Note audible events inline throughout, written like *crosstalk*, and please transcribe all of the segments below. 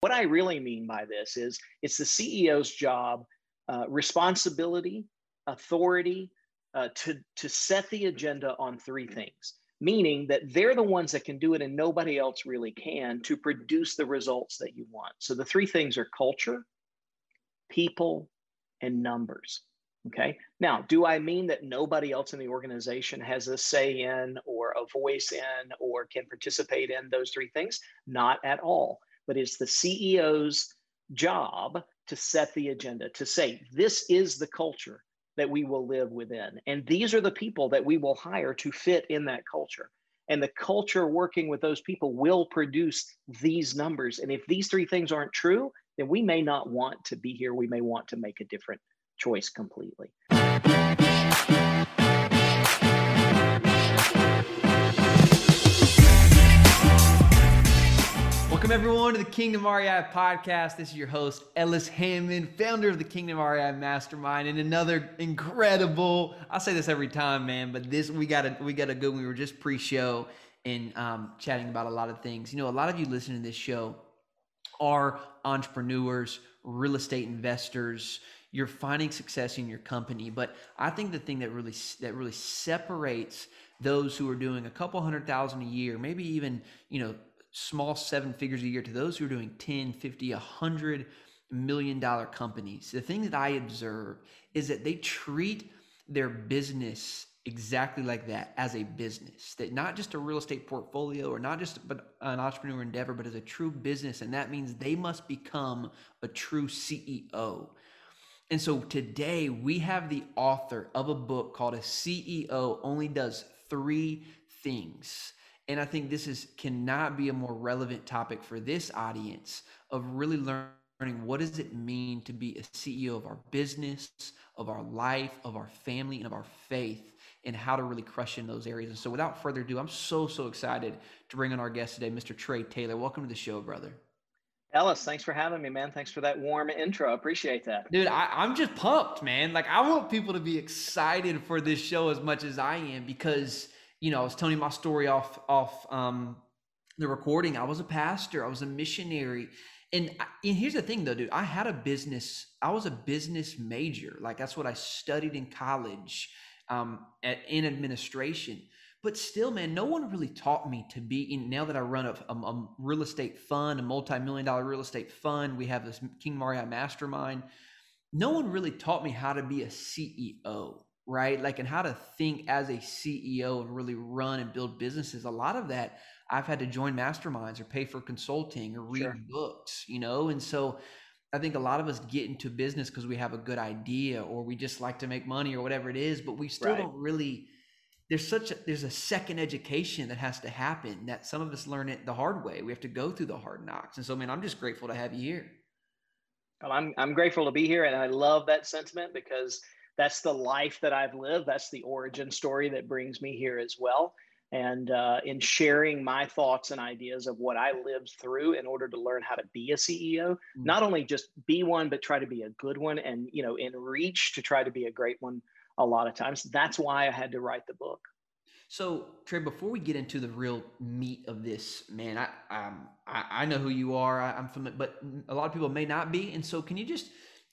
what I really mean by this is it's the CEO's job, uh, responsibility, authority uh, to, to set the agenda on three things, meaning that they're the ones that can do it and nobody else really can to produce the results that you want. So the three things are culture, people, and numbers. Okay. Now, do I mean that nobody else in the organization has a say in or a voice in or can participate in those three things? Not at all but it's the CEO's job to set the agenda, to say, this is the culture that we will live within. And these are the people that we will hire to fit in that culture. And the culture working with those people will produce these numbers. And if these three things aren't true, then we may not want to be here. We may want to make a different choice completely. Welcome, everyone, to the Kingdom REI podcast. This is your host, Ellis Hammond, founder of the Kingdom REI Mastermind, and another incredible. I say this every time, man, but this we got a we got a good. We were just pre-show and um, chatting about a lot of things. You know, a lot of you listening to this show are entrepreneurs, real estate investors. You're finding success in your company, but I think the thing that really that really separates those who are doing a couple hundred thousand a year, maybe even you know small seven figures a year to those who are doing 10, 50, 100 million dollar companies. The thing that I observe is that they treat their business exactly like that as a business that not just a real estate portfolio or not just but an entrepreneur endeavor but as a true business. And that means they must become a true CEO and so today we have the author of a book called a CEO only does 3 things and I think this is cannot be a more relevant topic for this audience of really learning what does it mean to be a CEO of our business, of our life, of our family, and of our faith, and how to really crush in those areas. And so, without further ado, I'm so so excited to bring on our guest today, Mr. Trey Taylor. Welcome to the show, brother. Ellis, thanks for having me, man. Thanks for that warm intro. Appreciate that. Dude, I, am just pumped, man. Like, I want people to be excited for this show as much as I am because you know, I was telling my story off off um, the recording. I was a pastor. I was a missionary. And, and here's the thing, though, dude. I had a business. I was a business major. Like that's what I studied in college, um, at, in administration. But still, man, no one really taught me to be. In, now that I run a, a, a real estate fund, a multi-million dollar real estate fund, we have this King REI Mastermind. No one really taught me how to be a CEO right? Like, and how to think as a CEO and really run and build businesses. A lot of that I've had to join masterminds or pay for consulting or read sure. books, you know? And so I think a lot of us get into business because we have a good idea or we just like to make money or whatever it is, but we still right. don't really. There's such a there's a second education that has to happen that some of us learn it the hard way. We have to go through the hard knocks. And so, man, I'm just grateful to have you here. Well, I'm I'm grateful to be here, and I love that sentiment because that's the life that I've lived. That's the origin story that brings me here as well. And uh, in sharing my thoughts and ideas of what I lived through in order to learn how to be a CEO, mm-hmm. not only just be one, but try to be a good one and, you know, in reach to try to be a great one a lot of times. That's why I had to write the book. So Trey, before we get into the real meat of this, man, I um, I, I know who you are. I, am familiar, but a lot of people may not be. And so, can you just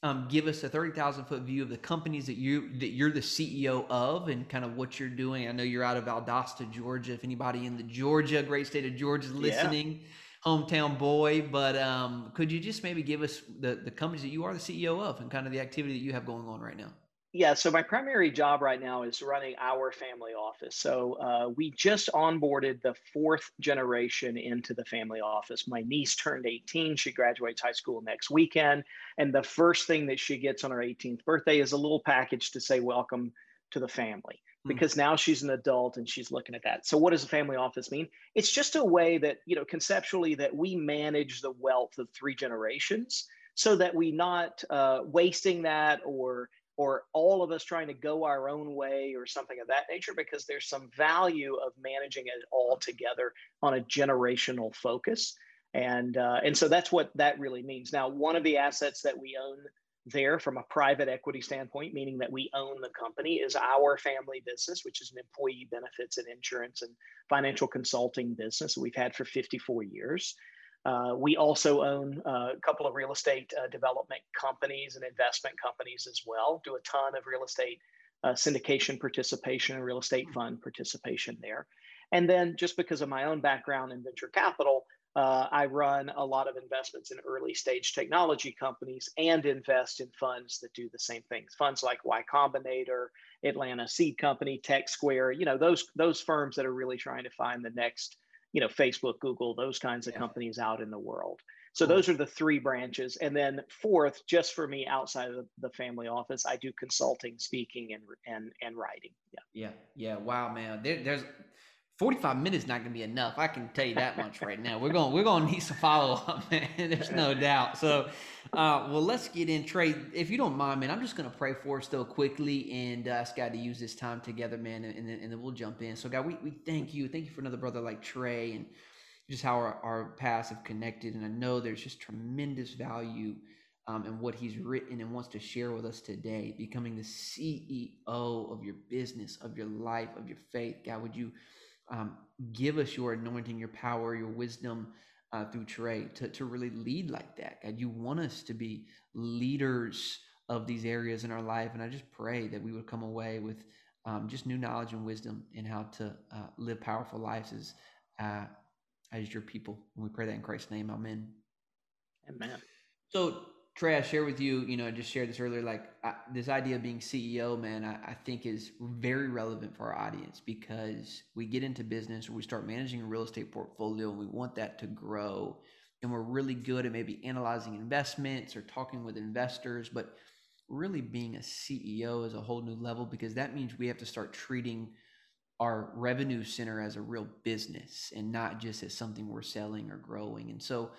um, give us a 30,000 foot view of the companies that you that you're the CEO of and kind of what you're doing. I know you're out of Valdosta, Georgia. If anybody in the Georgia, great state of Georgia is listening, yeah. hometown boy, but um, could you just maybe give us the, the companies that you are the CEO of and kind of the activity that you have going on right now? Yeah, so my primary job right now is running our family office. So uh, we just onboarded the fourth generation into the family office. My niece turned 18. She graduates high school next weekend. And the first thing that she gets on her 18th birthday is a little package to say, Welcome to the family. Hmm. Because now she's an adult and she's looking at that. So, what does a family office mean? It's just a way that, you know, conceptually, that we manage the wealth of three generations so that we not uh, wasting that or or all of us trying to go our own way or something of that nature because there's some value of managing it all together on a generational focus. And uh, and so that's what that really means. Now one of the assets that we own there from a private equity standpoint meaning that we own the company is our family business which is an employee benefits and insurance and financial consulting business we've had for 54 years Uh, we also own uh, a couple of real estate uh, development companies and investment companies as well. Do a ton of real estate uh, syndication participation and real estate fund participation there. And then, just because of my own background in venture capital, uh, I run a lot of investments in early stage technology companies and invest in funds that do the same things. Funds like Y Combinator, Atlanta Seed Company, Tech Square, you know, those those firms that are really trying to find the next you know facebook google those kinds of yeah. companies out in the world. So cool. those are the three branches. And then fourth just for me outside of the family office i do consulting speaking and and and writing. Yeah. Yeah. Yeah. Wow man. There, there's 45 minutes not going to be enough. I can tell you that much right now. We're going we're going to need some follow up, *laughs* man. There's no *laughs* doubt. So, uh, well, let's get in. Trey, if you don't mind, man, I'm just going to pray for us though quickly and uh, ask God to use this time together, man, and, and, then, and then we'll jump in. So, God, we, we thank you. Thank you for another brother like Trey and just how our, our paths have connected. And I know there's just tremendous value um, in what he's written and wants to share with us today, becoming the CEO of your business, of your life, of your faith. God, would you um, give us your anointing, your power, your wisdom uh, through Trey to, to really lead like that. God, you want us to be leaders of these areas in our life. And I just pray that we would come away with um, just new knowledge and wisdom in how to uh, live powerful lives as, uh, as your people. And we pray that in Christ's name. Amen. Amen. So Trey, I share with you, you know, I just shared this earlier, like I, this idea of being CEO, man, I, I, think is very relevant for our audience because we get into business we start managing a real estate portfolio and we want that to grow. And we're really good at maybe analyzing investments or talking with investors, but really being a CEO is a whole new level because that means we have to start treating our revenue center as a real business and not just as something we're selling or growing. And so,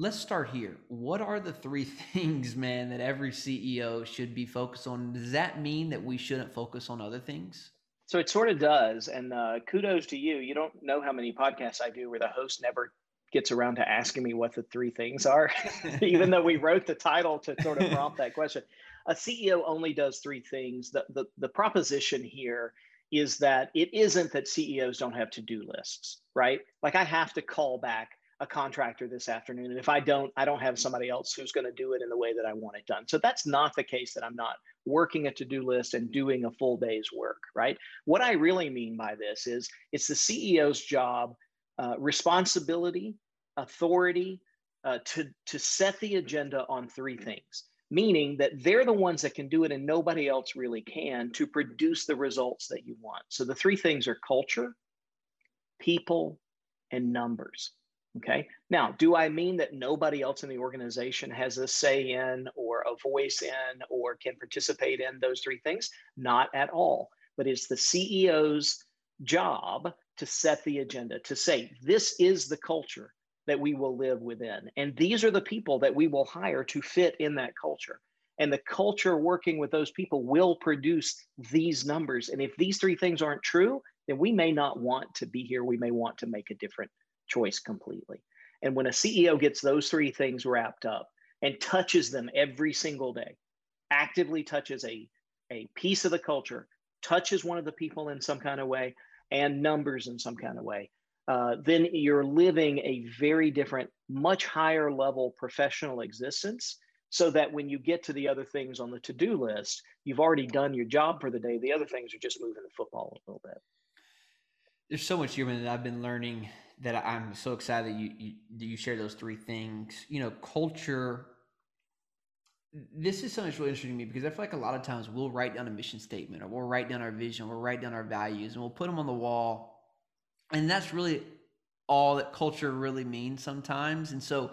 let's start here. What are the three *laughs* things, man, that every CEO should be focused on? Does that mean that we shouldn't focus on other things? So it sort of does. And uh, kudos to you. You don't know how many podcasts I do where the host never gets around to asking me what the three things are, *laughs* even though we wrote the title to sort of prompt that question. A CEO only does three things. The, the, the proposition here is that it isn't that CEOs don't have to do lists, right? Like I have to call back a contractor this afternoon and if i don't i don't have somebody else who's going to do it in the way that i want it done. So that's not the case that i'm not working a to-do list and doing a full day's work right? What i really mean by this is it's the ceo's job uh, responsibility authority uh, to to set the agenda on three things. Meaning that they're the ones that can do it and nobody else really can to produce the results that you want. So the three things are culture people and numbers Okay. Now, do I mean that nobody else in the organization has a say in or a voice in or can participate in those three things? Not at all. But it's the CEO's job to set the agenda, to say, this is the culture that we will live within. And these are the people that we will hire to fit in that culture. And the culture working with those people will produce these numbers. And if these three things aren't true, then we may not want to be here. We may want to make a different choice completely. And when a CEO gets those three things wrapped up and touches them every single day, actively touches a, a piece of the culture, touches one of the people in some kind of way, and numbers in some kind of way, uh, then you're living a very different, much higher level professional existence. So that when you get to the other things on the to do list, you've already done your job for the day. The other things are just moving the football a little bit. There's so much human that I've been learning that I'm so excited that you, you you share those three things. You know, culture. This is something that's really interesting to me because I feel like a lot of times we'll write down a mission statement or we'll write down our vision, we'll write down our values, and we'll put them on the wall, and that's really all that culture really means sometimes. And so,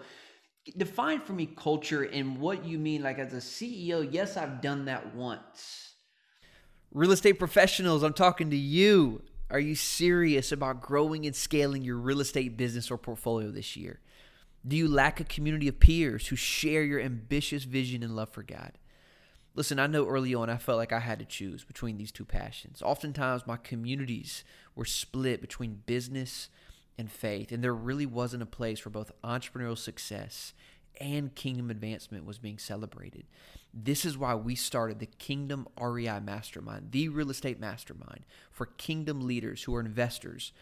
define for me culture and what you mean. Like as a CEO, yes, I've done that once. Real estate professionals, I'm talking to you. Are you serious about growing and scaling your real estate business or portfolio this year? Do you lack a community of peers who share your ambitious vision and love for God? Listen, I know early on I felt like I had to choose between these two passions. Oftentimes, my communities were split between business and faith, and there really wasn't a place where both entrepreneurial success and kingdom advancement was being celebrated. This is why we started the Kingdom REI Mastermind, the real estate mastermind for kingdom leaders who are investors,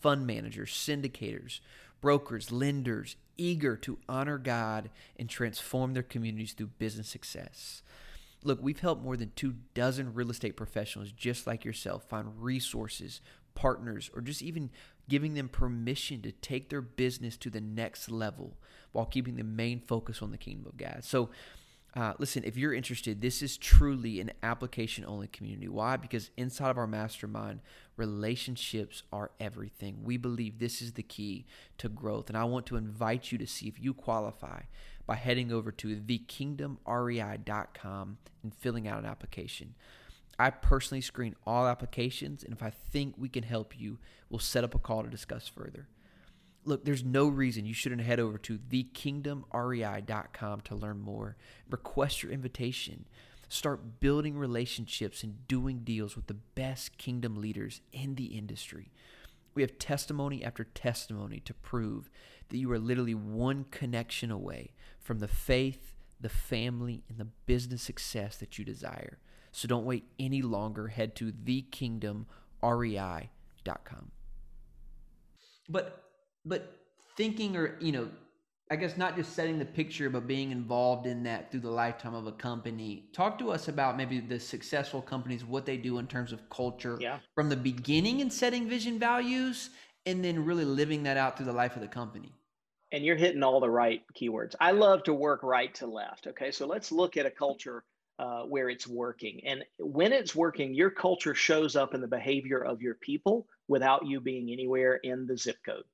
fund managers, syndicators, brokers, lenders, eager to honor God and transform their communities through business success. Look, we've helped more than two dozen real estate professionals just like yourself find resources, partners, or just even giving them permission to take their business to the next level while keeping the main focus on the kingdom of God. So, uh, listen, if you're interested, this is truly an application only community. Why? Because inside of our mastermind, relationships are everything. We believe this is the key to growth. And I want to invite you to see if you qualify by heading over to thekingdomrei.com and filling out an application. I personally screen all applications, and if I think we can help you, we'll set up a call to discuss further. Look, there's no reason you shouldn't head over to thekingdomrei.com to learn more. Request your invitation. Start building relationships and doing deals with the best kingdom leaders in the industry. We have testimony after testimony to prove that you are literally one connection away from the faith, the family, and the business success that you desire. So don't wait any longer. Head to thekingdomrei.com. But but thinking or you know i guess not just setting the picture but being involved in that through the lifetime of a company. Talk to us about maybe the successful companies what they do in terms of culture yeah. from the beginning and setting vision values and then really living that out through the life of the company. And you're hitting all the right keywords. I love to work right to left okay? So let's look at a culture uh, where it's working. And when it's working your culture shows up in the behavior of your people without you being anywhere in the zip code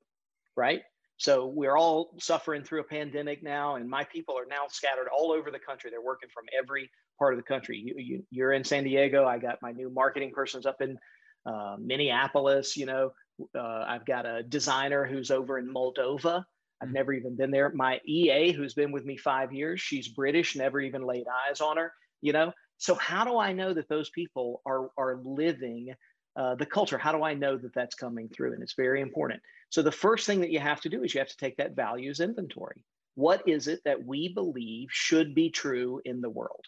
right? So we're all suffering through a pandemic now, and my people are now scattered all over the country. They're working from every part of the country. You, you, are in San Diego. I got my new marketing person's up in uh, Minneapolis. You know, uh, I've got a designer who's over in Moldova. I've mm-hmm. never even been there. My EA, who's been with me five years, she's British. Never even laid eyes on her. You know, so how do I know that those people are are living uh, the culture? How do I know that that's coming through? And it's very important. So the first thing that you have to do is you have to take that values inventory. What is it that we believe should be true in the world?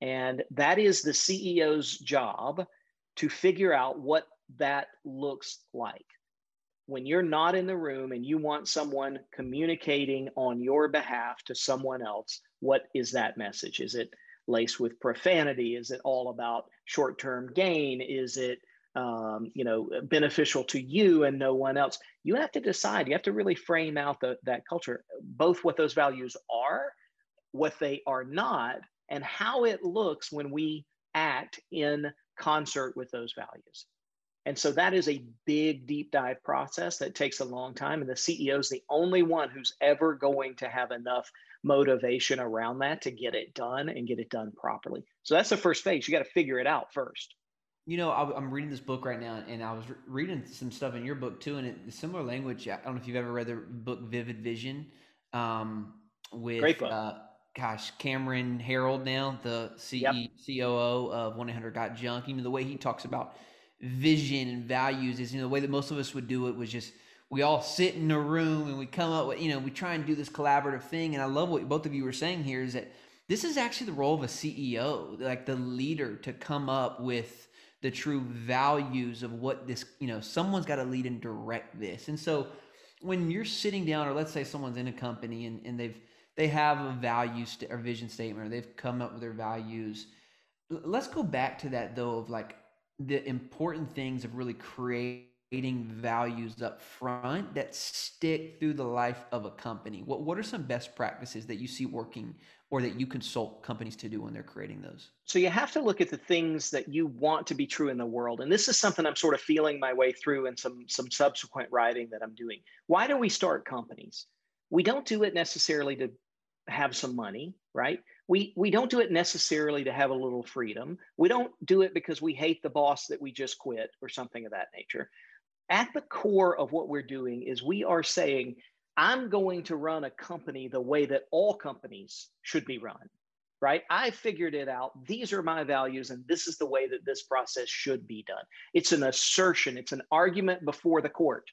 And that is the CEO's job to figure out what that looks like. When you're not in the room and you want someone communicating on your behalf to someone else, what is that message? Is it laced with profanity? Is it all about short term gain? Is it um, you know, beneficial to you and no one else. You have to decide. You have to really frame out the, that culture, both what those values are, what they are not, and how it looks when we act in concert with those values. And so that is a big deep dive process that takes a long time. And the CEO is the only one who's ever going to have enough motivation around that to get it done and get it done properly. So that's the first phase. You got to figure it out first. You know, I, am reading this book right now, and I was reading some stuff in your book too, and it's similar language. I don't know if you've ever read the book Vivid Vision um, with. Uh, gosh, Cameron Herold now, the CE, yep. COO of 1 800 Got Junk. Even the way he talks about vision and values is, you know, the way that most of us would do it was just we all sit in a room and we come up with, you know, we try and do this collaborative thing. And I love what both of you were saying here is that this is actually the role of a CEO, like the leader, to come up with the true values of what this, you know, someone's got to lead and direct this. And so when you're sitting down, or let's say someone's in a company and, and they've, they have a value st- or vision statement, or they've come up with their values. Let's go back to that though, of like the important things of really creating values up front that stick through the life of a company. What, what are some best practices that you see working or that you consult companies to do when they're creating those? So you have to look at the things that you want to be true in the world. And this is something I'm sort of feeling my way through in some some subsequent writing that I'm doing. Why do we start companies? We don't do it necessarily to have some money, right? We we don't do it necessarily to have a little freedom. We don't do it because we hate the boss that we just quit or something of that nature. At the core of what we're doing is we are saying I'm going to run a company the way that all companies should be run, right? I figured it out. These are my values, and this is the way that this process should be done. It's an assertion, it's an argument before the court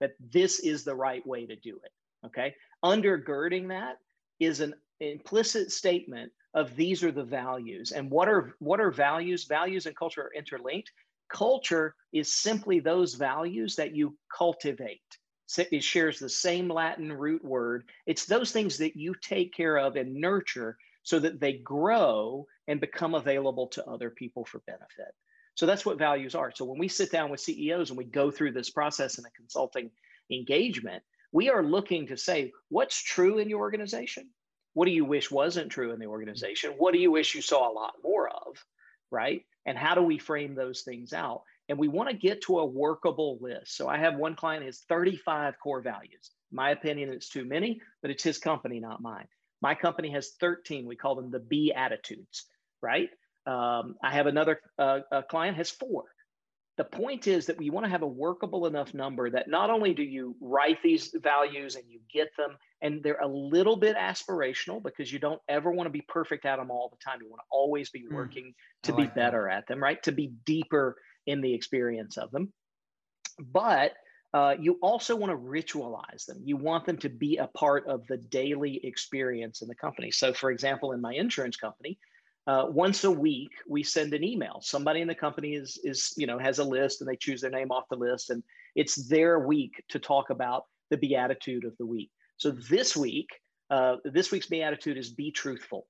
that this is the right way to do it. Okay. Undergirding that is an implicit statement of these are the values. And what are what are values? Values and culture are interlinked. Culture is simply those values that you cultivate it shares the same Latin root word. It's those things that you take care of and nurture so that they grow and become available to other people for benefit. So that's what values are. So when we sit down with CEOs and we go through this process in a consulting engagement, we are looking to say, what's true in your organization? What do you wish wasn't true in the organization? What do you wish you saw a lot more of? Right. And how do we frame those things out? And we want to get to a workable list. So I have one client has 35 core values. My opinion, it's too many, but it's his company, not mine. My company has 13. We call them the B attitudes, right? Um, I have another uh, client has four the point is that we want to have a workable enough number that not only do you write these values and you get them and they're a little bit aspirational because you don't ever want to be perfect at them all the time. You want to always be hmm. working mm, to like be better that. at them right? To be deeper in the experience of them. But uh, you also want to ritualize them. You want them to be a part of the daily experience in the company. So for example in my insurance company uh, once a week we send an email. Somebody in the company is is you know has a list and they choose their name off the list and it's their week to talk about the beatitude of the week. So this week uh, this week's beatitude is be truthful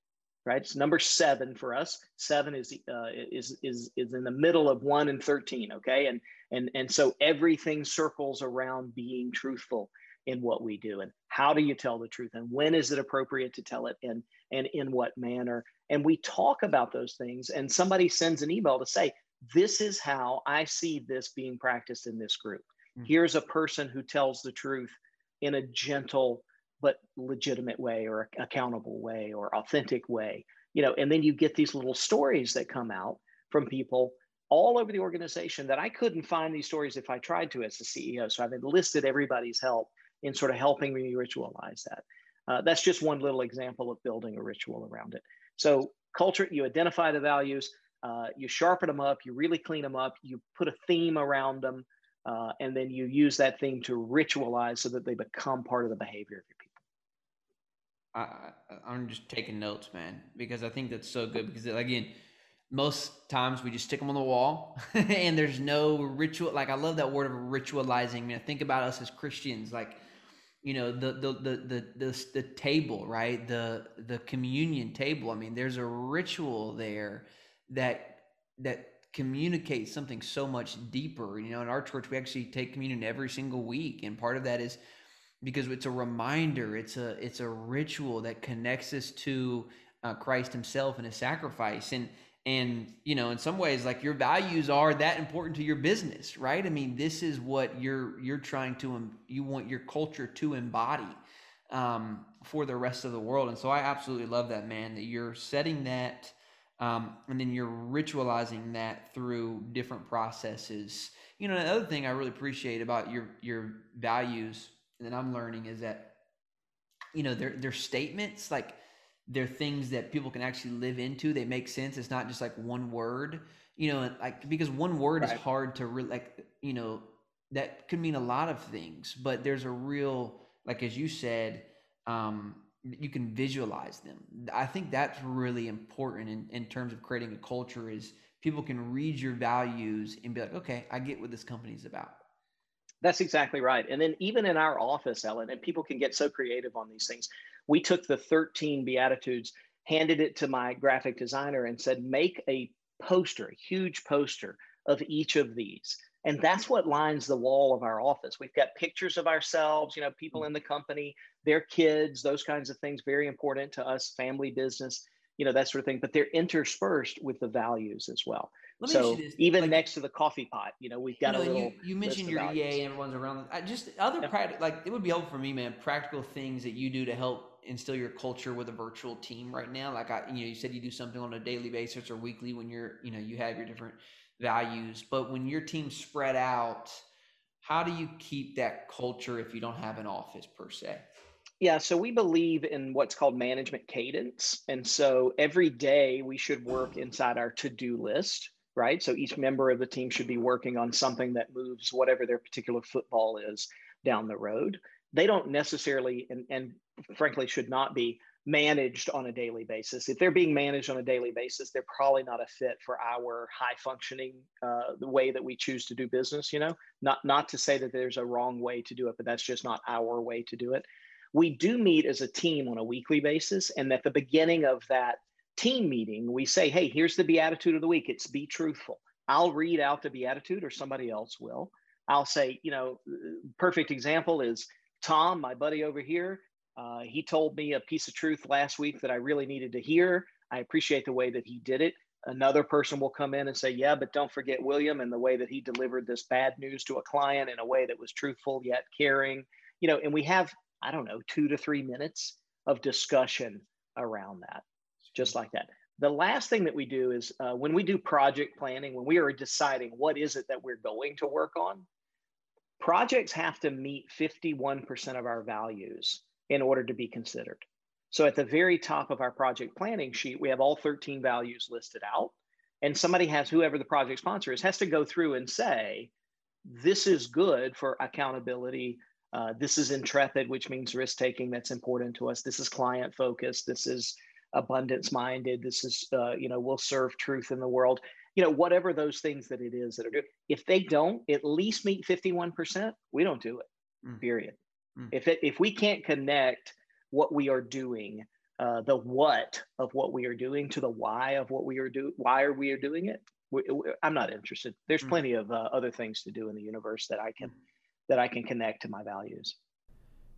right? It's number seven for us. Seven is uh, is is is in the middle of one and 13 okay? And and and so everything circles around being truthful in what we do and how do you tell the truth and when is it appropriate to tell it and and in what manner and we talk about those things and somebody sends an email to say this is how i see this being practiced in this group. Mm-hmm. here's a person who tells the truth in a gentle but legitimate way or accountable way or authentic way you know and then you get these little stories that come out from people all over the organization that i couldn't find these stories if i tried to as the ceo so i've enlisted everybody's help in sort of helping me ritualize that. Uh, that's just one little example of building a ritual around it so culture, you identify the values, uh, you sharpen them up, you really clean them up, you put a theme around them, uh, and then you use that theme to ritualize so that they become part of the behavior of your people. I, I'm just taking notes, man, because I think that's so good. Because again, most times we just stick them on the wall, *laughs* and there's no ritual. Like I love that word of ritualizing. I mean, think about us as Christians, like you know the the the the the, the table right? The the communion table. I mean there's a ritual there that that communicates something so much deeper. You know in our church we actually take communion every single week. And part of that is because it's a reminder it's a it's a ritual that connects us to uh, christ himself and his sacrifice. And and you know in some ways like your values are that important to your business right? I mean this is what you're you're trying to you want your culture to embody um, for the rest of the world. And so i absolutely love that man that you're setting that um, and then you're ritualizing that through different processes. You know another thing i really appreciate about your your values that i'm learning is that you know they're, they're statements like they're things that people can actually live into. They make sense. It's not just like one word, you know, like because one word right. is hard to really like, you know, that could mean a lot of things, but there's a real, like as you said, um, you can visualize them. I think that's really important in, in terms of creating a culture is people can read your values and be like, okay, I get what this company's about. That's exactly right. And then even in our office, Ellis, and people can get so creative on these things we took the 13 Beatitudes, handed it to my graphic designer, and said, make a poster, a huge poster of each of these. And mm-hmm. that's what lines the wall of our office. We've got pictures of ourselves, you know, people mm-hmm. in the company, their kids, those kinds of things, very important to us, family business, you know, that sort of thing. But they're interspersed with the values as well. Let so even like, next to the coffee pot, you know, we've got you know, a little. You, you mentioned your EA, everyone's around. I just other yeah. practical, like it would be helpful for me, man. Practical things that you do to help instill your culture with a virtual team right now? Like I, you know, you said you do something on a daily basis or weekly when you're, you know, you have your different values, but when your team's spread out, how do you keep that culture if you don't have an office per se? Yeah, so we believe in what's called management cadence. And so every day we should work inside our to do list, right? So each member of the team should be working on something that moves whatever their particular football is down the road they don't necessarily and, and frankly should not be managed on a daily basis. If they're being managed on a daily basis, they're probably not a fit for our high functioning uh, the way that we choose to do business. You know, not not to say that there's a wrong way to do it, but that's just not our way to do it. We do meet as a team on a weekly basis, and at the beginning of that team meeting, we say, "Hey, here's the beatitude of the week. It's be truthful." I'll read out the beatitude, or somebody else will. I'll say, you know, perfect example is Tom, my buddy over here uh, he told me a piece of truth last week that I really needed to hear. I appreciate the way that he did it. Another person will come in and say, Yeah, but don't forget William and the way that he delivered this bad news to a client in a way that was truthful yet caring. You know, and we have, I don't know, two to three minutes of discussion around that, just like that. The last thing that we do is uh, when we do project planning, when we are deciding what is it that we're going to work on, projects have to meet 51% of our values in order to be considered. So at the very top of our project planning sheet, we have all 13 values listed out. And somebody has, whoever the project sponsor is, has to go through and say, this is good for accountability. Uh, this is intrepid, which means risk taking that's important to us. This is client focused. This is abundance minded. This is, uh, you know, we'll serve truth in the world. You know, whatever those things that it is that are good. If they don't at least meet 51%, we don't do it, mm. period. Mm. If it, if we can't connect what we are doing, uh, the what of what we are doing to the why of what we are doing, why are we are doing it? We, we, I'm not interested. There's mm. plenty of uh, other things to do in the universe that I can that I can connect to my values.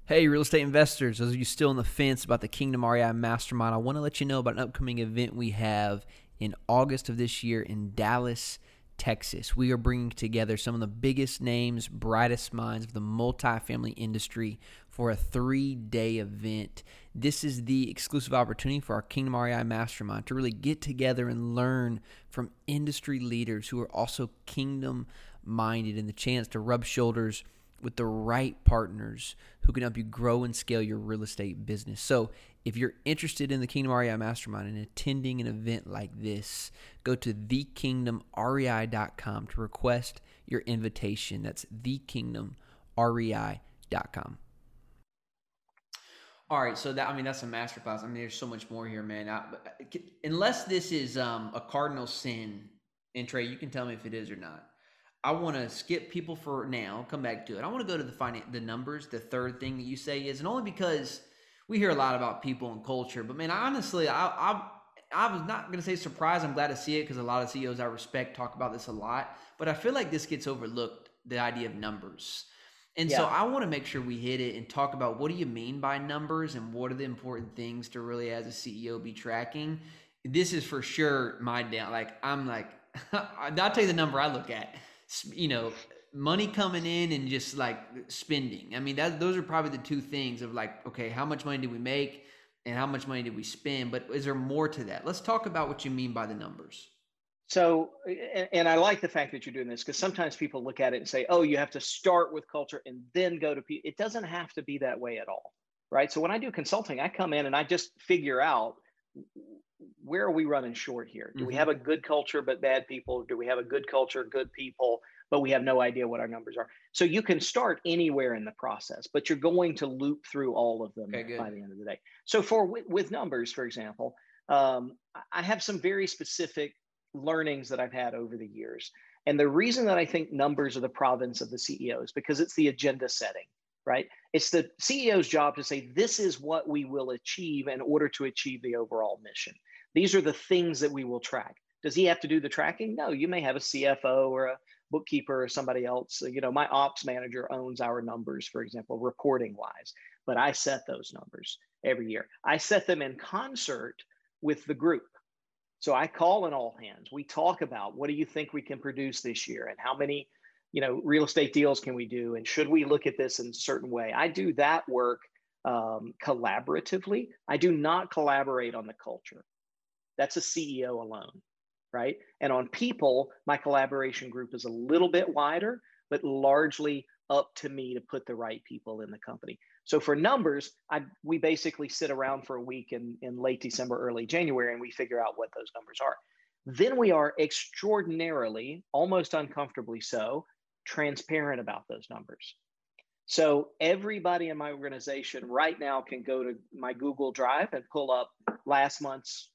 Hey, real estate investors, those of you still on the fence about the Kingdom REI Mastermind, I want to let you know about an upcoming event we have in August of this year in Dallas, Texas. We are bringing together some of the biggest names, brightest minds of the multifamily industry for a three day event. This is the exclusive opportunity for our Kingdom REI Mastermind to really get together and learn from industry leaders who are also kingdom minded and the chance to rub shoulders with the right partners who can help you grow and scale your real estate business. So, if you're interested in the Kingdom REI Mastermind and attending an event like this, go to thekingdomrei.com to request your invitation. That's thekingdomrei.com. All right, so that I mean that's a masterclass. I mean, there's so much more here, man. I, unless this is um, a cardinal sin, and Trey, you can tell me if it is or not. I want to skip people for now, come back to it. I want to go to the finance, the numbers. The third thing that you say is, and only because we hear a lot about people and culture, but man, honestly, I I, I was not going to say surprised. I'm glad to see it because a lot of CEOs I respect talk about this a lot, but I feel like this gets overlooked. The idea of numbers. And yeah. so I want to make sure we hit it and talk about what do you mean by numbers and what are the important things to really as a CEO be tracking. This is for sure my down. Like I'm like, *laughs* I'll tell you the number I look at you know, money coming in and just like spending. I mean, that those are probably the two things of like, okay, how much money did we make and how much money did we spend? But is there more to that? Let's talk about what you mean by the numbers. So, and I like the fact that you're doing this because sometimes people look at it and say, oh, you have to start with culture and then go to people. It doesn't have to be that way at all. Right. So when I do consulting, I come in and I just figure out where are we running short here? Do mm-hmm. we have a good culture but bad people? Do we have a good culture, good people, but we have no idea what our numbers are? So you can start anywhere in the process, but you're going to loop through all of them okay, by the end of the day. So for with, with numbers, for example, um, I have some very specific learnings that I've had over the years. And the reason that I think numbers are the province of the CEO is because it's the agenda setting right? It's the CEO's job to say, this is what we will achieve in order to achieve the overall mission. These are the things that we will track. Does he have to do the tracking? No, you may have a CFO or a bookkeeper or somebody else. You know, my ops manager owns our numbers, for example, reporting wise, but I set those numbers every year. I set them in concert with the group. So I call in all hands. We talk about what do you think we can produce this year and how many you know real estate deals can we do and should we look at this in a certain way i do that work um, collaboratively i do not collaborate on the culture that's a ceo alone right? And on people my collaboration group is a little bit wider but largely up to me to put the right people in the company. So for numbers I, we basically sit around for a week in, in late december early january and we figure out what those numbers are. Then we are extraordinarily almost uncomfortably so transparent about those numbers. So everybody in my organization right now can go to my Google Drive and pull up last month's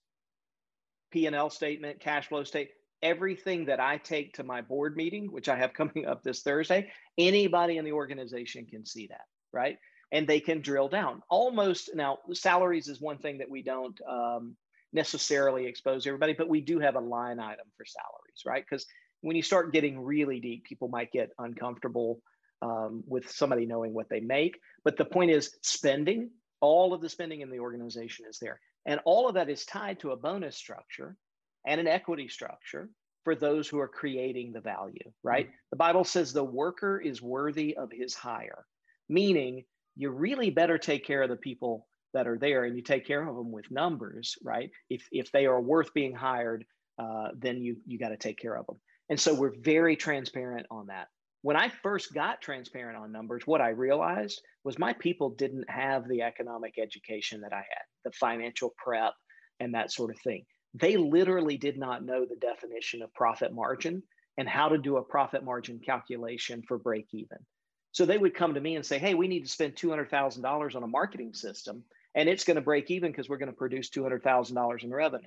P&L statement, cash flow statement, everything that I take to my board meeting, which I have *laughs* coming up this Thursday, anybody in the organization can see that, right? And they can drill down. Almost now, salaries is one thing that we don't um, necessarily expose everybody, but we do have a line item for salaries, right? Because when you start getting really deep, people might get uncomfortable um, with somebody knowing what they make. But the point is, spending, all of the spending in the organization is there. And all of that is tied to a bonus structure and an equity structure for those who are creating the value, right? Mm-hmm. The Bible says the worker is worthy of his hire, meaning you really better take care of the people that are there and you take care of them with numbers, right? If, if they are worth being hired, uh, then you, you got to take care of them. And so we're very transparent on that. When I first got transparent on numbers, what I realized was my people didn't have the economic education that I had, the financial prep and that sort of thing they literally did not know the definition of profit margin and how to do a profit margin calculation for break even. So they would come to me and say, Hey, we need to spend $200,000 on a marketing system and it's going to break even because we're going to produce $200,000 in revenue.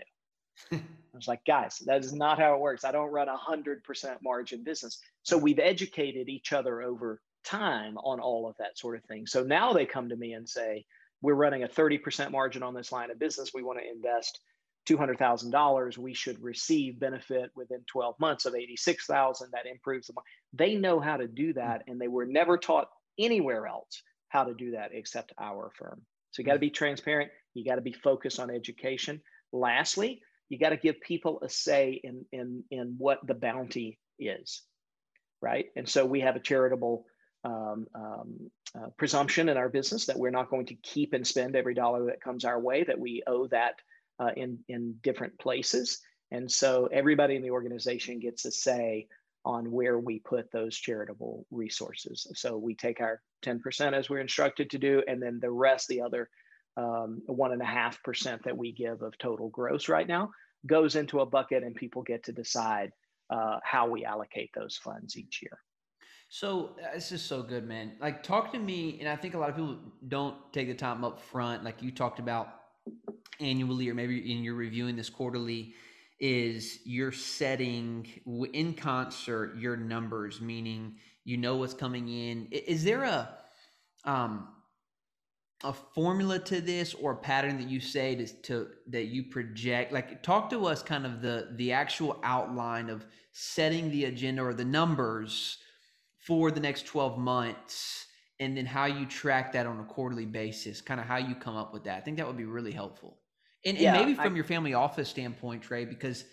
*laughs* I was like, guys, that is not how it works. I don't run a 100% margin business. So we've educated each other over time on all of that sort of thing. So now they come to me and say, we're running a 30% margin on this line of business. We want to invest $200,000, we should receive benefit within 12 months of 86,000. That improves the They know how to do hmm. that, and they were never taught anywhere else how to do that except our firm. So you got to hmm. be transparent. You got to be focused on education. Lastly, you got to give people a say in, in, in what the bounty is, right? And so we have a charitable um, um, uh, presumption in our business that we're not going to keep and spend every dollar that comes our way, that we owe that uh, in, in different places. And so everybody in the organization gets a say on where we put those charitable resources. So we take our 10% as we're instructed to do, and then the rest, the other um, one and a half percent that we give of total gross right now, goes into a bucket, and people get to decide uh, how we allocate those funds each year. So uh, this is so good, man. Like, talk to me, and I think a lot of people don't take the time up front, like you talked about annually or maybe in your reviewing this quarterly is you're setting in concert your numbers meaning you know what's coming in is there a um a formula to this or a pattern that you say to, to that you project? Like talk to us kind of the the actual outline of setting the agenda or the numbers for the next 12 months and then how you track that on a quarterly basis kind of how you come up with that. I think that would be really helpful. And, yeah, and maybe from I, your family office standpoint, Trey, because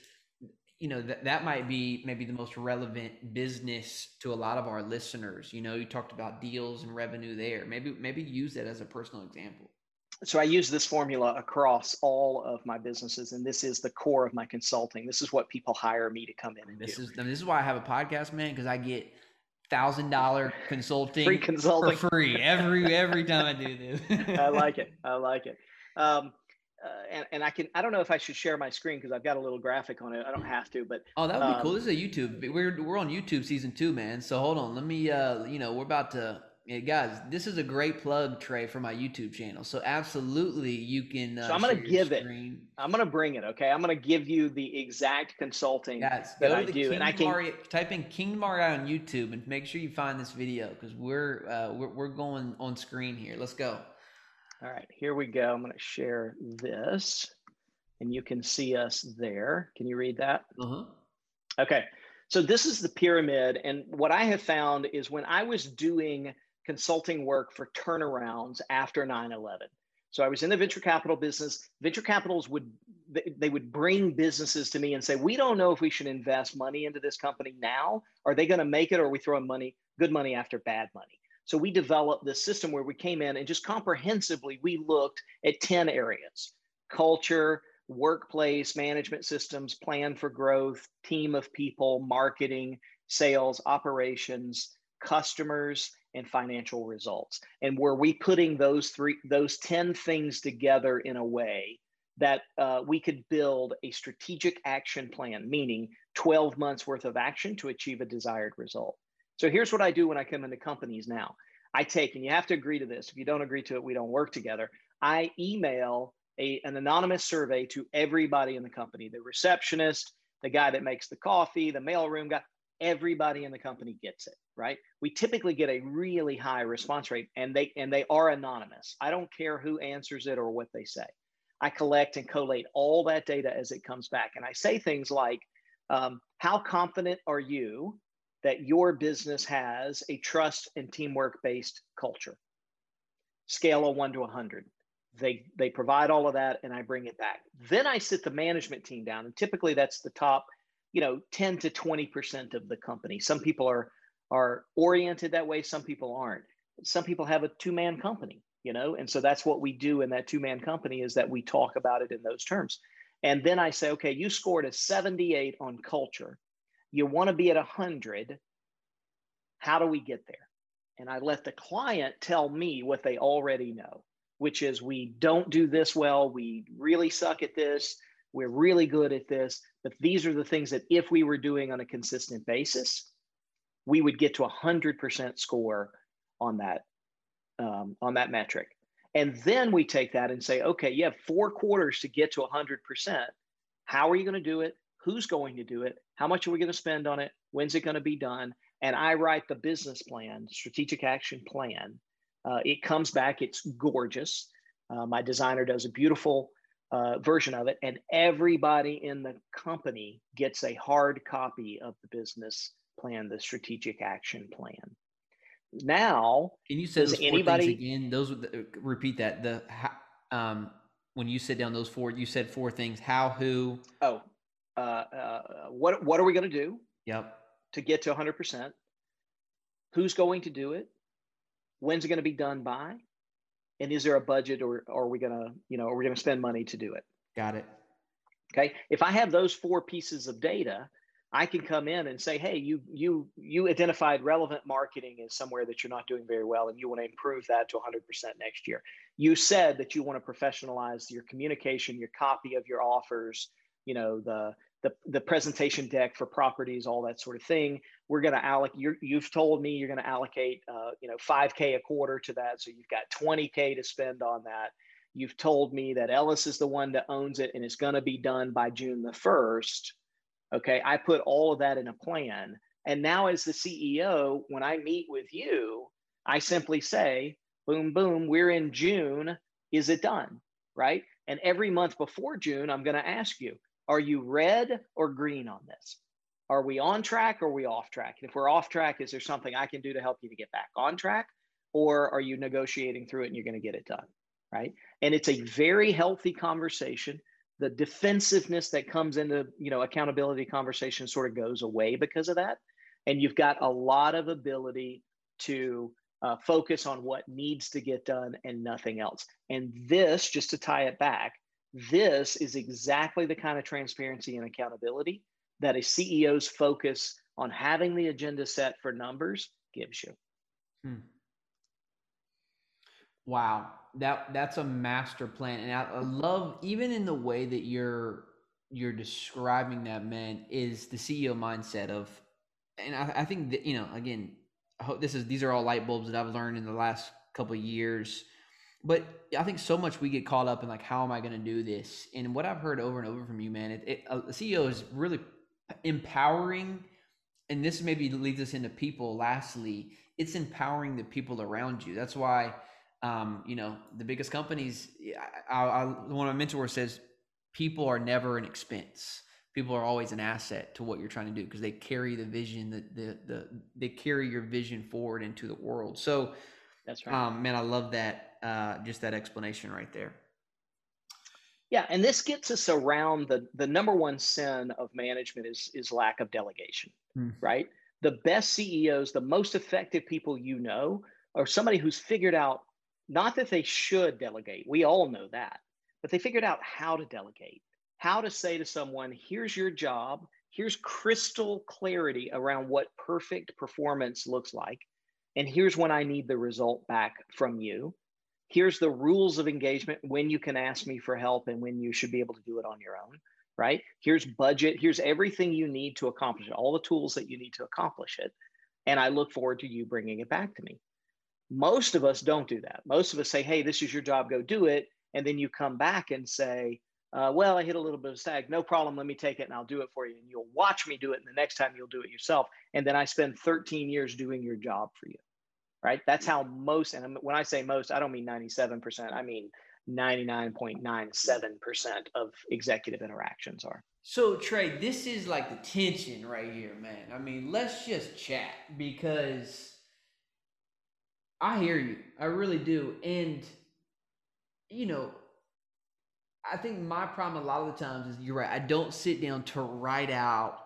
you know that that might be maybe the most relevant business to a lot of our listeners. You know, you talked about deals and revenue there. Maybe maybe use that as a personal example. So I use this formula across all of my businesses, and this is the core of my consulting. This is what people hire me to come in and this do. is this is why I have a podcast, man, because I get thousand dollar consulting free consulting for free every every time I do this. *laughs* I like *laughs* it. I like it. Um, uh, and, and I can I don't know if I should share my screen because I've got a little graphic on it. I don't have to, but oh, that would be um, cool. This is a YouTube. We're we're on YouTube season two, man. So hold on, let me uh, you know, we're about to. Yeah, guys, this is a great plug, Trey, for my YouTube channel. So absolutely, you can. Uh, so I'm gonna give it. I'm gonna bring it. Okay, I'm gonna give you the exact consulting guys, that I do, Kingdom and I can type in Kingdom REI on YouTube and make sure you find this video because we're, uh, we're we're going on screen here. Let's go. All right, here we go. I'm going to share this and you can see us there. Can you read that? Uh-huh. Okay, so this is the pyramid. And what I have found is when I was doing consulting work for turnarounds after 9 11, so I was in the venture capital business. Venture capitals would they would bring businesses to me and say, "We don't know if we should invest money into this company now. Are they going to make it, or are we throwing money, good money after bad money?" So we developed this system where we came in and just comprehensively we looked at 10 areas culture, workplace, management systems, plan for growth, team of people, marketing, sales, operations, customers, and financial results. And were we putting those three, those 10 things together in a way that uh, we could build a strategic action plan, meaning 12 months worth of action to achieve a desired result. So here's what I do when I come into companies now. I take, and you have to agree to this. If you don't agree to it, we don't work together. I email a, an anonymous survey to everybody in the company the receptionist, the guy that makes the coffee, the mailroom guy, everybody in the company gets it, right? We typically get a really high response rate and they and they are anonymous. I don't care who answers it or what they say. I collect and collate all that data as it comes back. And I say things like, um, how confident are you that your business has a trust and teamwork based culture? Scale of one to 100 they they provide all of that and i bring it back. Then i sit the management team down and typically that's the top you know 10 to 20% of the company. Some people are are oriented that way some people aren't. Some people have a two man company you know and so that's what we do in that two man company is that we talk about it in those terms. And then i say okay you scored a 78 on culture you want to be at 100 how do we get there and i let the client tell me what they already know which is we don't do this well, we really suck at this, we're really good at this, but these are the things that if we were doing on a consistent basis, we would get to a hundred percent score on that um, on that metric. And then we take that and say, okay, you have four quarters to get to 100%. How are you going to do it? Who's going to do it? How much are we going to spend on it? When's it going to be done? And I write the business plan, strategic action plan uh, it comes back, it's gorgeous. Uh, my designer does a beautiful uh, version of it, and everybody in the company gets a hard copy of the business plan, the strategic action plan. Now, can you say those anybody again? Those uh, repeat that the um, when you sit down those four, you said four things: how, who. Oh, uh, uh, what what are we going to do? Yep. To get to 100 percent, who's going to do it? when's it going to be done by and is there a budget or, or are we going to you know are we going to spend money to do it got it okay if i have those four pieces of data i can come in and say hey you you you identified relevant marketing as somewhere that you're not doing very well and you want to improve that to 100% next year you said that you want to professionalize your communication your copy of your offers you know the the, the presentation deck for properties, all that sort of thing. We're going to allocate, you've told me you're going to allocate, uh, you know, 5K a quarter to that. So you've got 20K to spend on that. You've told me that Ellis is the one that owns it and it's going to be done by June the 1st. Okay. I put all of that in a plan. And now, as the CEO, when I meet with you, I simply say, boom, boom, we're in June. Is it done? Right. And every month before June, I'm going to ask you, are you red or green on this? Are we on track or are we off track? And if we're off track, is there something I can do to help you to get back on track? Or are you negotiating through it and you're going to get it done? Right. And it's a very healthy conversation. The defensiveness that comes into, you know, accountability conversation sort of goes away because of that. And you've got a lot of ability to uh, focus on what needs to get done and nothing else. And this, just to tie it back, this is exactly the kind of transparency and accountability that a CEO's focus on having the agenda set for numbers gives you. Hmm. Wow, that that's a master plan, and I, I, love even in the way that you're you're describing that man is the CEO mindset of, and I, I think that you know again, I hope this is these are all light bulbs that I've learned in the last couple years but I think so much we get caught up in like, how am I going to do this? And what I've heard over and over from you, man, it, it, a CEO is really empowering, and this maybe leads us into people. Lastly, it's empowering the people around you. That's why, um, you know, the biggest companies. I, I, one of my mentors says, people are never an expense. People are always an asset to what you're trying to do because they carry the vision that the, the they carry your vision forward into the world. So that's right. Um, man, I love that uh, just that explanation right there. Yeah, and this gets us around the the number one sin of management is is lack of delegation, hmm. right? The best CEOs, the most effective people you know, are somebody who's figured out not that they should delegate. We all know that, but they figured out how to delegate, how to say to someone, "Here's your job. Here's crystal clarity around what perfect performance looks like, and here's when I need the result back from you." Here's the rules of engagement when you can ask me for help and when you should be able to do it on your own right here's budget here's everything you need to accomplish it all the tools that you need to accomplish it and i look forward to you bringing it back to me Most of us don't do that. Most of us say, hey, this is your job, go do it. And then you come back and say, uh, well, I hit a little bit of stag. No problem. Let me take it and I'll do it for you. And you'll watch me do it. And the next time you'll do it yourself. And then I spend 13 years doing your job for you. Right. That's how most, and when I say most, I don't mean 97%. I mean 99.97% of executive interactions are. So, Trey, this is like the tension right here, man. I mean, let's just chat because I hear you. I really do. And, you know, I think my problem a lot of the times is you're right. I don't sit down to write out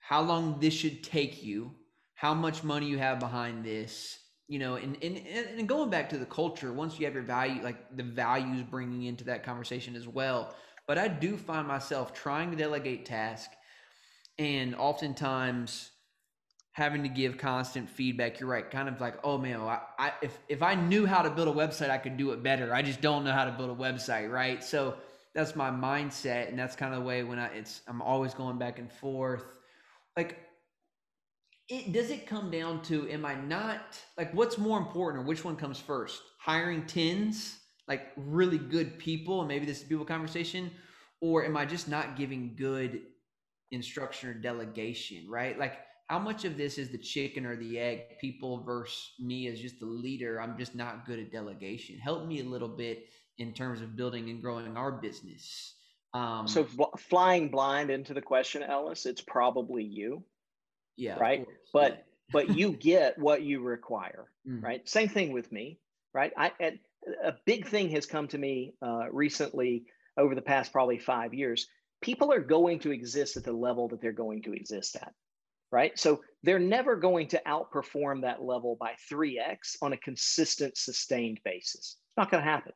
how long this should take you, how much money you have behind this, you know, and, and, and going back to the culture, once you have your value, like the values bringing into that conversation as well. But I do find myself trying to delegate tasks and oftentimes having to give constant feedback. You're right, kind of like, oh man, I, I, if if I knew how to build a website, I could do it better. I just don't know how to build a website, right? So that's my mindset, and that's kind of the way when I it's I'm always going back and forth. Like, it does it come down to am I not like what's more important or which one comes first? Hiring tens, like really good people, and maybe this is people conversation, or am I just not giving good instruction or delegation, right? Like how much of this is the chicken or the egg people versus me as just the leader i'm just not good at delegation help me a little bit in terms of building and growing our business um, so flying blind into the question ellis it's probably you yeah right but yeah. *laughs* but you get what you require mm. right same thing with me right i a big thing has come to me uh, recently over the past probably five years people are going to exist at the level that they're going to exist at right? So they're never going to outperform that level by 3x on a consistent, sustained basis. It's not going to happen.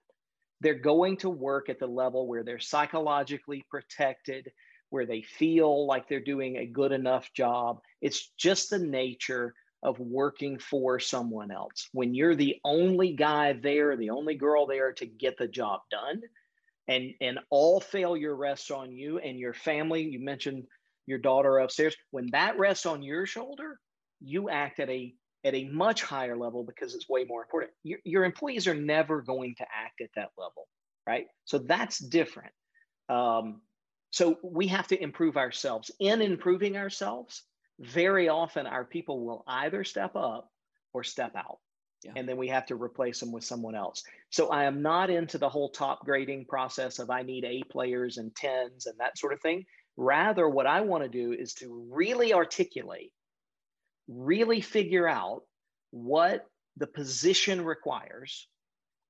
They're going to work at the level where they're psychologically protected, where they feel like they're doing a good enough job. It's just the nature of working for someone else. When you're the only guy there, the only girl there to get the job done, and and all failure rests on you and your family. You mentioned your daughter upstairs when that rests on your shoulder you act at a at a much higher level because it's way more important your, your employees are never going to act at that level right so that's different um, so we have to improve ourselves. In improving ourselves very often our people will either step up or step out. Yeah. and then we have to replace them with someone else. So i am not into the whole top grading process of i need a players and tens and that sort of thing. Rather, what I want to do is to really articulate, really figure out what the position requires,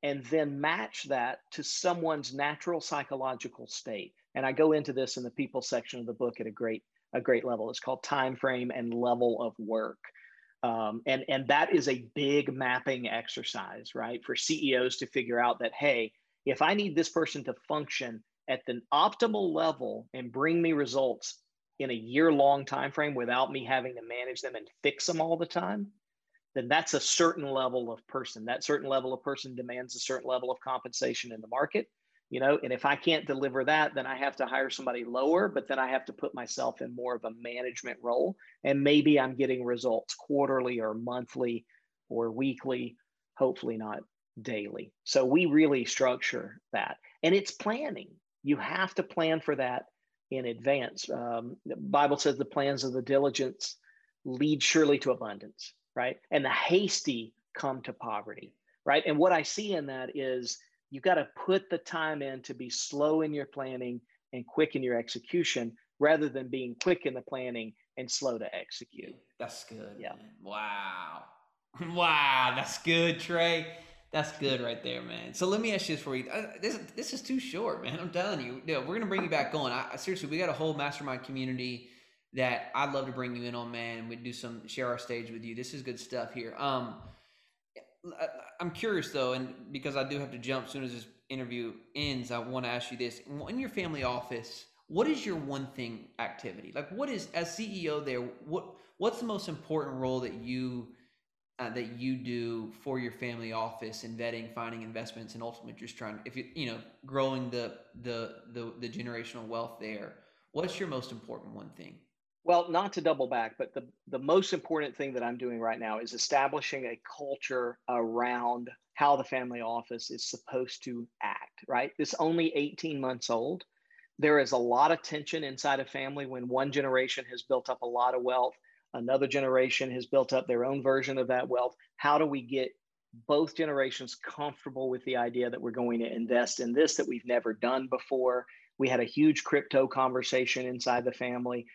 and then match that to someone's natural psychological state. And I go into this in the people section of the book at a great a great level. It's called time frame and level of work. Um, and, and that is a big mapping exercise, right? For CEOs to figure out that, hey, if I need this person to function at the optimal level and bring me results in a year long time frame without me having to manage them and fix them all the time then that's a certain level of person. That certain level of person demands a certain level of compensation in the market you know and if i can't deliver that then i have to hire somebody lower but then i have to put myself in more of a management role. And maybe i'm getting results quarterly or monthly or weekly hopefully not daily. So we really structure that. And it's planning. You have to plan for that in advance. Um, the Bible says the plans of the diligence lead surely to abundance, right? And the hasty come to poverty, right? And what I see in that is you've got to put the time in to be slow in your planning and quick in your execution rather than being quick in the planning and slow to execute. That's good. Yeah. Man. Wow. *laughs* Wow. That's good, Trey. That's good right there, man. So let me ask you this for you. Uh, this this is too short, man. I'm telling you. Yeah, we're gonna bring you back on. I, seriously, we got a whole mastermind community that I'd love to bring you in on, man. We'd do some share our stage with you. This is good stuff here. Um, I'm curious though, and because I do have to jump as soon as this interview ends, I want to ask you this: in your family office, what is your one thing activity? Like, what is as CEO there? What what's the most important role that you uh, that you do for your family office and vetting, finding investments, and ultimately just trying, if you you know, growing the the the, the generational wealth there. What's your most important one thing? Well, not to double back, but the, the most important thing that I'm doing right now is establishing a culture around how the family office is supposed to act, right? This only 18 months old. There is a lot of tension inside a family when one generation has built up a lot of wealth, another generation has built up their own version of that wealth. How do we get both generations comfortable with the idea that we're going to invest in this that we've never done before? We had a huge crypto conversation inside the family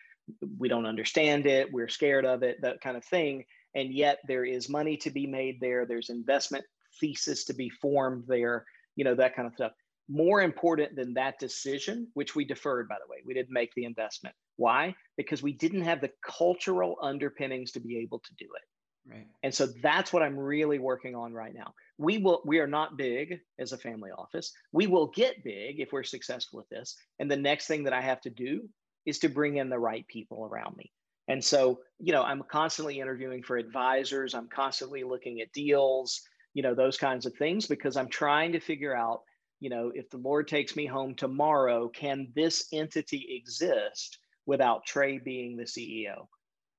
we don't understand it, we're scared of it, that kind of thing. And yet there is money to be made there, there's investment thesis to be formed there, you know, that kind of stuff. More important than that decision, which we deferred, by the way, we didn't make the investment. Why? Because we didn't have the cultural underpinnings to be able to do it. Right. And so that's what I'm really working on right now. We will we are not big as a family office. We will get big if we're successful with this. And the next thing that I have to do is to bring in the right people around me. And so, you know, I'm constantly interviewing for advisors, I'm constantly looking at deals, you know, those kinds of things because I'm trying to figure out, you know, if the Lord takes me home tomorrow, can this entity exist without Trey being the CEO?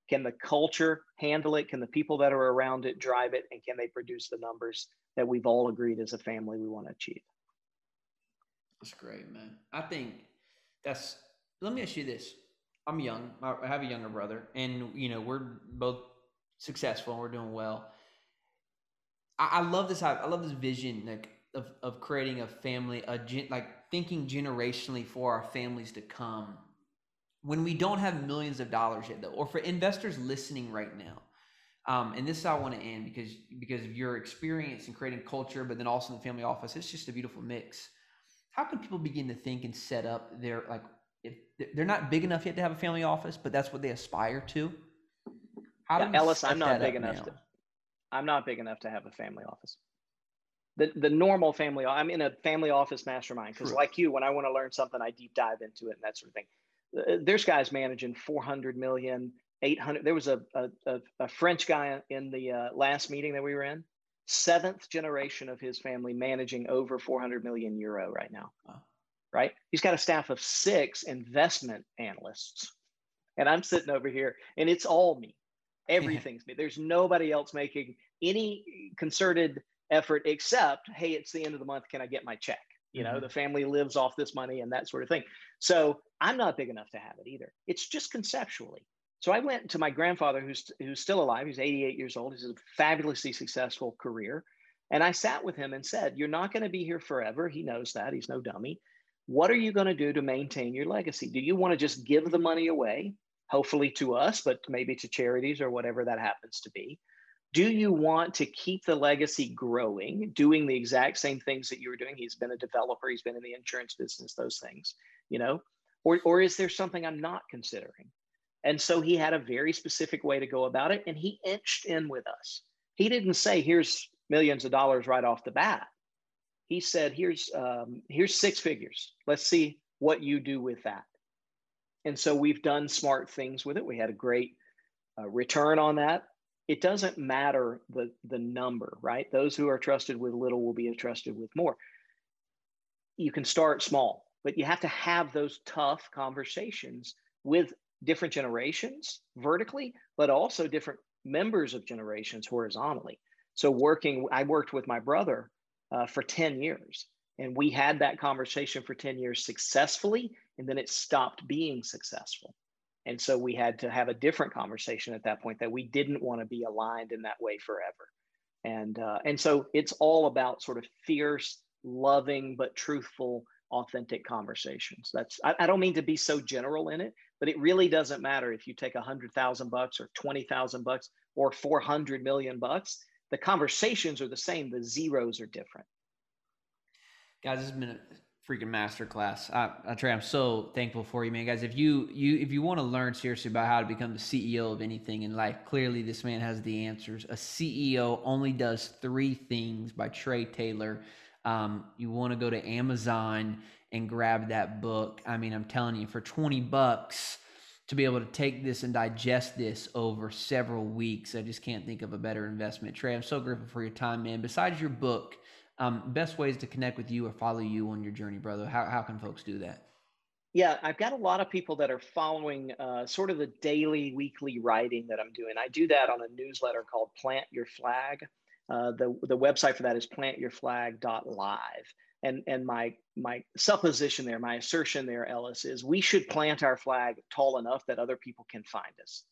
Can the culture handle it? Can the people that are around it drive it? And can they produce the numbers that we've all agreed as a family we want to achieve? That's great, man. I think that's let me ask you this. I'm young. I have a younger brother, and you know we're both successful and we're doing well. I, I love this. I love this vision like of of creating a family, a gen, like thinking generationally for our families to come. When we don't have millions of dollars yet, though, or for investors listening right now, um, and this is how I want to end because because of your experience in creating culture, but then also in the family office, it's just a beautiful mix. How can people begin to think and set up their like if they're not big enough yet to have a family office, but that's what they aspire to. How yeah, Ellis, I'm not big enough now? to. I'm not big enough to have a family office. The the normal family. I'm in a family office mastermind because, like you, when I want to learn something, I deep dive into it and that sort of thing. There's guys managing 400 million, 800. There was a a, a French guy in the uh, last meeting that we were in, seventh generation of his family managing over 400 million euro right now. Wow right? He's got a staff of six investment analysts. And I'm sitting over here and it's all me. Everything's me. There's nobody else making any concerted effort except, hey, it's the end of the month. Can I get my check? You know, mm-hmm. the family lives off this money and that sort of thing. So I'm not big enough to have it either. It's just conceptually. So I went to my grandfather, who's who's still alive. He's 88 years old. He's a fabulously successful career. And I sat with him and said, You're not going to be here forever. He knows that. He's no dummy. What are you going to do to maintain your legacy? Do you want to just give the money away, hopefully to us, but maybe to charities or whatever that happens to be? Do you want to keep the legacy growing, doing the exact same things that you were doing? He's been a developer, he's been in the insurance business, those things, you know? Or, or is there something I'm not considering? And so he had a very specific way to go about it, and he inched in with us. He didn't say, here's millions of dollars right off the bat he said, "Here's um, here's six figures. Let's see what you do with that." And so we've done smart things with it. We had a great uh, return on that. It doesn't matter the the number, right? Those who are trusted with little will be entrusted with more. You can start small, but you have to have those tough conversations with different generations vertically, but also different members of generations horizontally. So working, I worked with my brother uh, for 10 years. And we had that conversation for 10 years successfully, and then it stopped being successful. And so we had to have a different conversation at that point that we didn't want to be aligned in that way forever. And, uh, and so it's all about sort of fierce, loving, but truthful, authentic conversations. That's, I, I don't mean to be so general in it, but it really doesn't matter if you take a hundred thousand bucks or 20,000 bucks or 400 million bucks the conversations are the same the zeros are different. Guys this has been a freaking masterclass. I, I try i'm so thankful for you man. Guys if you you if you want to learn seriously about how to become the ceo of anything in life clearly this man has the answers. A ceo only does three things by trey taylor. Um, you want to go to amazon and grab that book. I mean i'm telling you for 20 bucks to be able to take this and digest this over several weeks. I just can't think of a better investment. Trey, I'm so grateful for your time, man. Besides your book, um, best ways to connect with you or follow you on your journey, brother. How, how can folks do that? Yeah, I've got a lot of people that are following uh, sort of the daily, weekly writing that I'm doing. I do that on a newsletter called Plant Your Flag. Uh, the the website for that is plantyourflag.live. And and my my supposition there, my assertion there, Ellis, is we should plant our flag tall enough that other people can find us.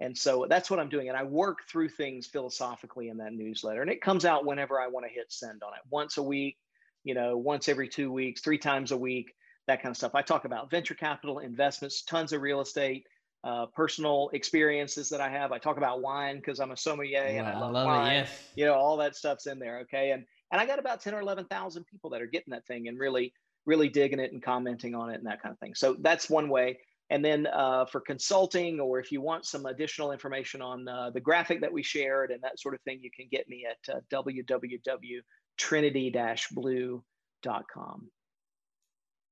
And so that's what I'm doing. And I work through things philosophically in that newsletter. And it comes out whenever I want to hit send on it. Once a week, you know, once every two weeks, three times a week that kind of stuff. I talk about venture capital, investments, tons of real estate, uh, personal experiences that I have. I talk about wine because I'm a sommelier and I love, I love wine. It, yes. You know, all that stuff's in there. Okay. And and I got about 10 or 11,000 people that are getting that thing and really, really digging it and commenting on it and that kind of thing. So that's one way. And then uh, for consulting, or if you want some additional information on uh, the graphic that we shared and that sort of thing, you can get me at uh, www.trinity-blue.com.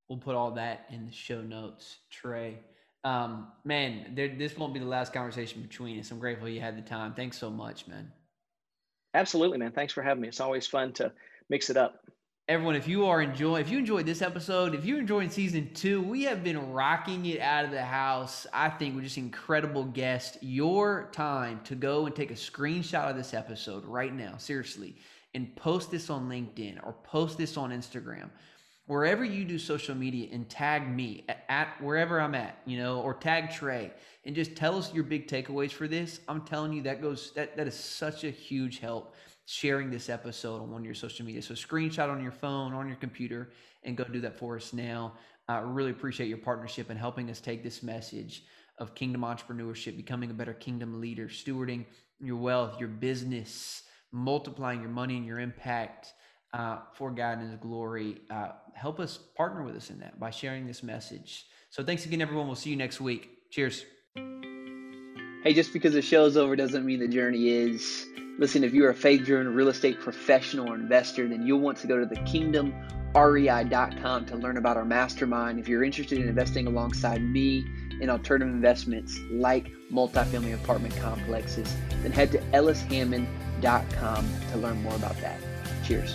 We'll put all that in the show notes, Trey. Um, man, there, this won't be the last conversation between us. I'm grateful you had the time. Thanks so much, man. Absolutely, man. Thanks for having me. It's always fun to mix it up. Everyone, if you are enjoying, if you enjoyed this episode, if you're enjoying season two, we have been rocking it out of the house. I think with just incredible guests. Your time to go and take a screenshot of this episode right now, seriously, and post this on LinkedIn or post this on Instagram wherever you do social media and tag me at, at, wherever I'm at, you know, or tag Trey and just tell us your big takeaways for this. I'm telling you that goes that that is such a huge help sharing this episode on one of your social media. So screenshot on your phone, on your computer, and go do that for us now. I really appreciate your partnership and helping us take this message of kingdom entrepreneurship, becoming a better kingdom leader, stewarding your wealth, your business, multiplying your money and your impact uh, for God and His glory. Uh, help us partner with us in that by sharing this message. So thanks again, everyone. We'll see you next week. Cheers. Hey, just because the show's over doesn't mean the journey is. Listen, if you're a faith driven real estate professional or investor, then you'll want to go to the kingdomrei.com to learn about our mastermind. If you're interested in investing alongside me in alternative investments like multifamily apartment complexes, then head to ellishammond.com to learn more about that. Cheers.